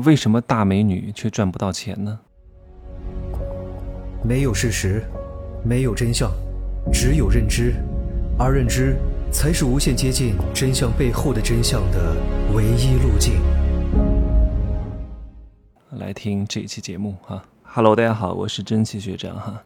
为什么大美女却赚不到钱呢？没有事实，没有真相，只有认知，而认知才是无限接近真相背后的真相的唯一路径。来听这一期节目哈，Hello，大家好，我是真气学长哈。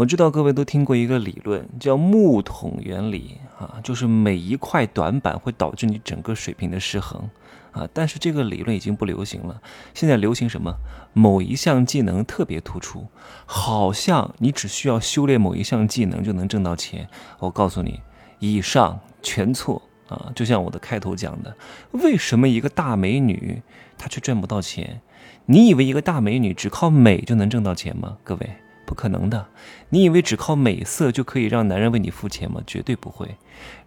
我知道各位都听过一个理论，叫木桶原理啊，就是每一块短板会导致你整个水平的失衡啊。但是这个理论已经不流行了，现在流行什么？某一项技能特别突出，好像你只需要修炼某一项技能就能挣到钱。我告诉你，以上全错啊！就像我的开头讲的，为什么一个大美女她却赚不到钱？你以为一个大美女只靠美就能挣到钱吗？各位？不可能的，你以为只靠美色就可以让男人为你付钱吗？绝对不会。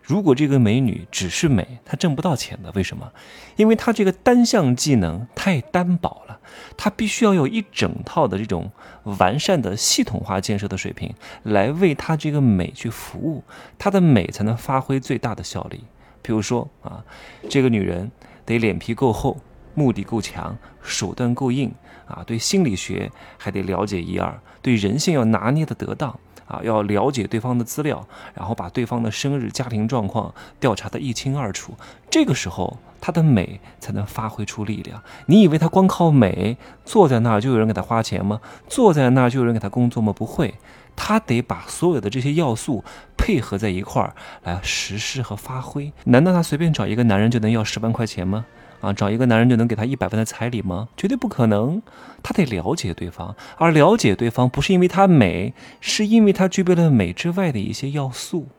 如果这个美女只是美，她挣不到钱的。为什么？因为她这个单项技能太单薄了，她必须要有一整套的这种完善的系统化建设的水平，来为她这个美去服务，她的美才能发挥最大的效力。比如说啊，这个女人得脸皮够厚。目的够强，手段够硬啊！对心理学还得了解一二，对人性要拿捏的得当啊！要了解对方的资料，然后把对方的生日、家庭状况调查的一清二楚。这个时候，她的美才能发挥出力量。你以为她光靠美坐在那儿就有人给她花钱吗？坐在那儿就有人给她工作吗？不会，她得把所有的这些要素配合在一块儿来实施和发挥。难道她随便找一个男人就能要十万块钱吗？啊，找一个男人就能给他一百万的彩礼吗？绝对不可能。他得了解对方，而了解对方不是因为他美，是因为他具备了美之外的一些要素。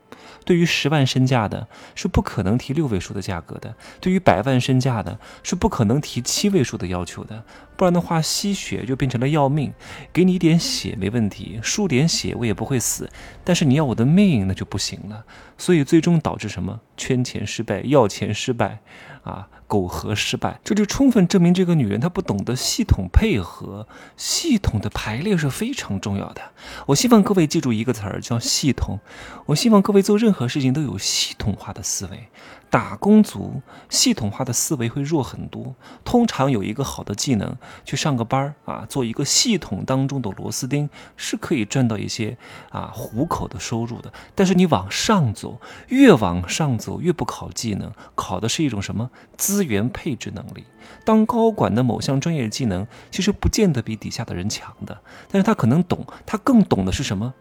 对于十万身价的，是不可能提六位数的价格的；对于百万身价的，是不可能提七位数的要求的。不然的话，吸血就变成了要命。给你一点血没问题，输点血我也不会死。但是你要我的命，那就不行了。所以最终导致什么？圈钱失败，要钱失败，啊，苟合失败。这就充分证明这个女人她不懂得系统配合，系统的排列是非常重要的。我希望各位记住一个词儿，叫系统。我希望各位做任何事情都有系统化的思维。打工族系统化的思维会弱很多。通常有一个好的技能，去上个班啊，做一个系统当中的螺丝钉，是可以赚到一些啊糊口的收入的。但是你往上走，越往上走越不考技能，考的是一种什么资源配置能力。当高管的某项专业技能，其实不见得比底下的人强的，但是他可能懂，他更懂的是什么？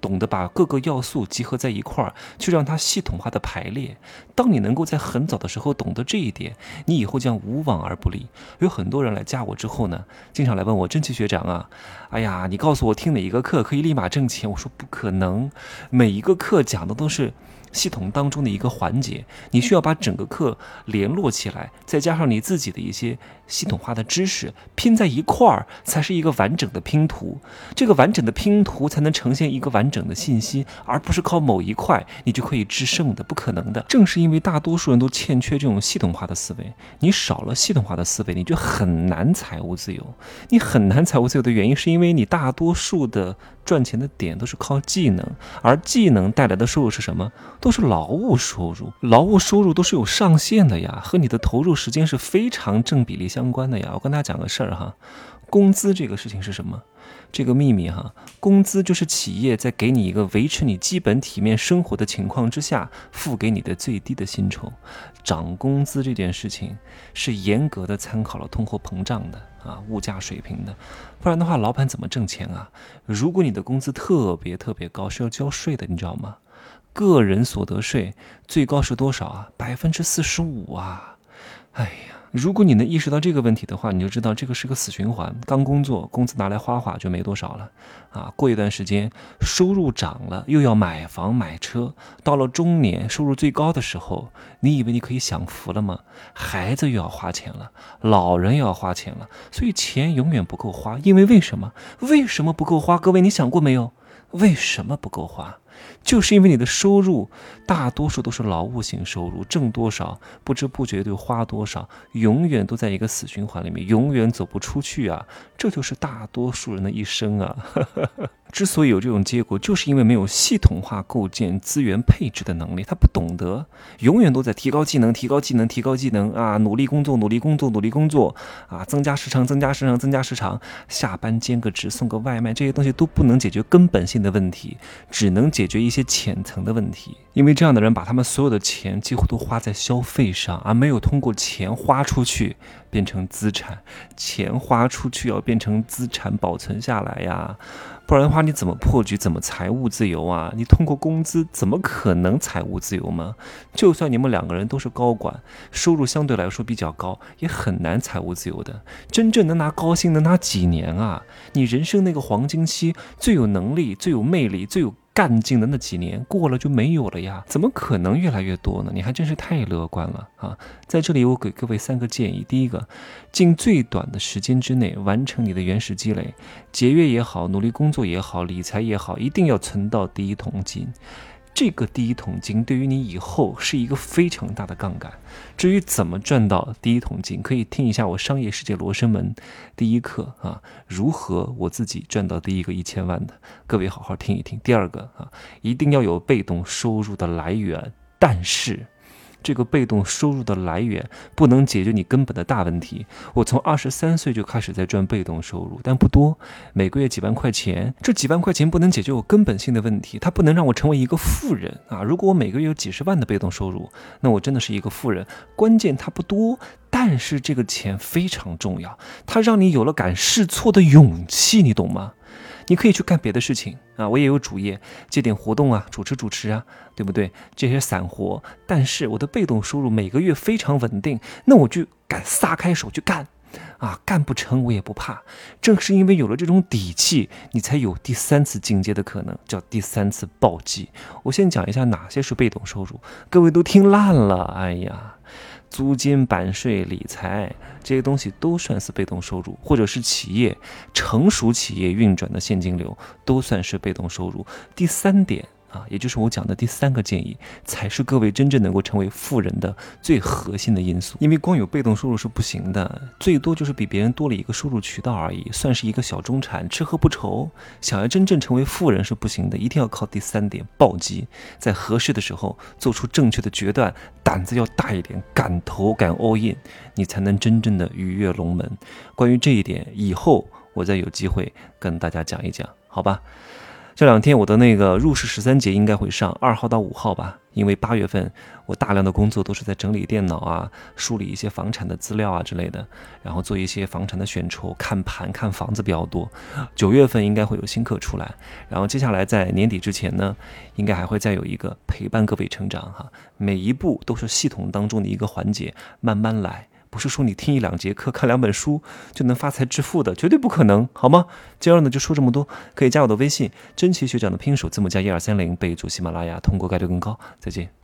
懂得把各个要素集合在一块儿，去让它系统化的排列。当你能够在很早的时候懂得这一点，你以后将无往而不利。有很多人来加我之后呢，经常来问我真奇学长啊，哎呀，你告诉我听哪一个课可以立马挣钱？我说不可能，每一个课讲的都是。系统当中的一个环节，你需要把整个课联络起来，再加上你自己的一些系统化的知识拼在一块儿，才是一个完整的拼图。这个完整的拼图才能呈现一个完整的信息，而不是靠某一块你就可以制胜的，不可能的。正是因为大多数人都欠缺这种系统化的思维，你少了系统化的思维，你就很难财务自由。你很难财务自由的原因，是因为你大多数的赚钱的点都是靠技能，而技能带来的收入是什么？都是劳务收入，劳务收入都是有上限的呀，和你的投入时间是非常正比例相关的呀。我跟大家讲个事儿哈，工资这个事情是什么？这个秘密哈，工资就是企业在给你一个维持你基本体面生活的情况之下，付给你的最低的薪酬。涨工资这件事情是严格的参考了通货膨胀的啊，物价水平的，不然的话，老板怎么挣钱啊？如果你的工资特别特别高，是要交税的，你知道吗？个人所得税最高是多少啊？百分之四十五啊！哎呀，如果你能意识到这个问题的话，你就知道这个是个死循环。刚工作，工资拿来花花就没多少了啊。过一段时间，收入涨了，又要买房买车。到了中年，收入最高的时候，你以为你可以享福了吗？孩子又要花钱了，老人又要花钱了，所以钱永远不够花。因为为什么？为什么不够花？各位，你想过没有？为什么不够花？就是因为你的收入大多数都是劳务型收入，挣多少不知不觉就花多少，永远都在一个死循环里面，永远走不出去啊！这就是大多数人的一生啊！之所以有这种结果，就是因为没有系统化构建资源配置的能力，他不懂得，永远都在提高技能、提高技能、提高技能啊，努力工作、努力工作、努力工作啊，增加时长、增加时长、增加时长，下班兼个职、送个外卖，这些东西都不能解决根本性的问题，只能解决一些浅层的问题。因为这样的人把他们所有的钱几乎都花在消费上，而没有通过钱花出去变成资产，钱花出去要变成资产保存下来呀。不然的话，你怎么破局？怎么财务自由啊？你通过工资怎么可能财务自由吗？就算你们两个人都是高管，收入相对来说比较高，也很难财务自由的。真正能拿高薪能拿几年啊？你人生那个黄金期，最有能力、最有魅力、最有。干劲的那几年过了就没有了呀，怎么可能越来越多呢？你还真是太乐观了啊！在这里，我给各位三个建议：第一个，尽最短的时间之内完成你的原始积累，节约也好，努力工作也好，理财也好，一定要存到第一桶金。这个第一桶金对于你以后是一个非常大的杠杆。至于怎么赚到第一桶金，可以听一下我《商业世界罗生门》第一课啊，如何我自己赚到第一个一千万的，各位好好听一听。第二个啊，一定要有被动收入的来源，但是。这个被动收入的来源不能解决你根本的大问题。我从二十三岁就开始在赚被动收入，但不多，每个月几万块钱。这几万块钱不能解决我根本性的问题，它不能让我成为一个富人啊！如果我每个月有几十万的被动收入，那我真的是一个富人。关键它不多，但是这个钱非常重要，它让你有了敢试错的勇气，你懂吗？你可以去干别的事情啊，我也有主业，接点活动啊，主持主持啊，对不对？这些散活，但是我的被动收入每个月非常稳定，那我就敢撒开手去干，啊，干不成我也不怕。正是因为有了这种底气，你才有第三次进阶的可能，叫第三次暴击。我先讲一下哪些是被动收入，各位都听烂了，哎呀。租金、版税、理财这些东西都算是被动收入，或者是企业成熟企业运转的现金流都算是被动收入。第三点。啊，也就是我讲的第三个建议，才是各位真正能够成为富人的最核心的因素。因为光有被动收入是不行的，最多就是比别人多了一个收入渠道而已，算是一个小中产，吃喝不愁。想要真正成为富人是不行的，一定要靠第三点暴击，在合适的时候做出正确的决断，胆子要大一点，敢投敢 all in，你才能真正的鱼跃龙门。关于这一点，以后我再有机会跟大家讲一讲，好吧？这两天我的那个入市十三节应该会上二号到五号吧，因为八月份我大量的工作都是在整理电脑啊，梳理一些房产的资料啊之类的，然后做一些房产的选筹、看盘、看房子比较多。九月份应该会有新课出来，然后接下来在年底之前呢，应该还会再有一个陪伴各位成长哈，每一步都是系统当中的一个环节，慢慢来。不是说你听一两节课、看两本书就能发财致富的，绝对不可能，好吗？今儿呢就说这么多，可以加我的微信，真奇学长的拼音手字母加一二三零，备注喜马拉雅，通过概率更高。再见。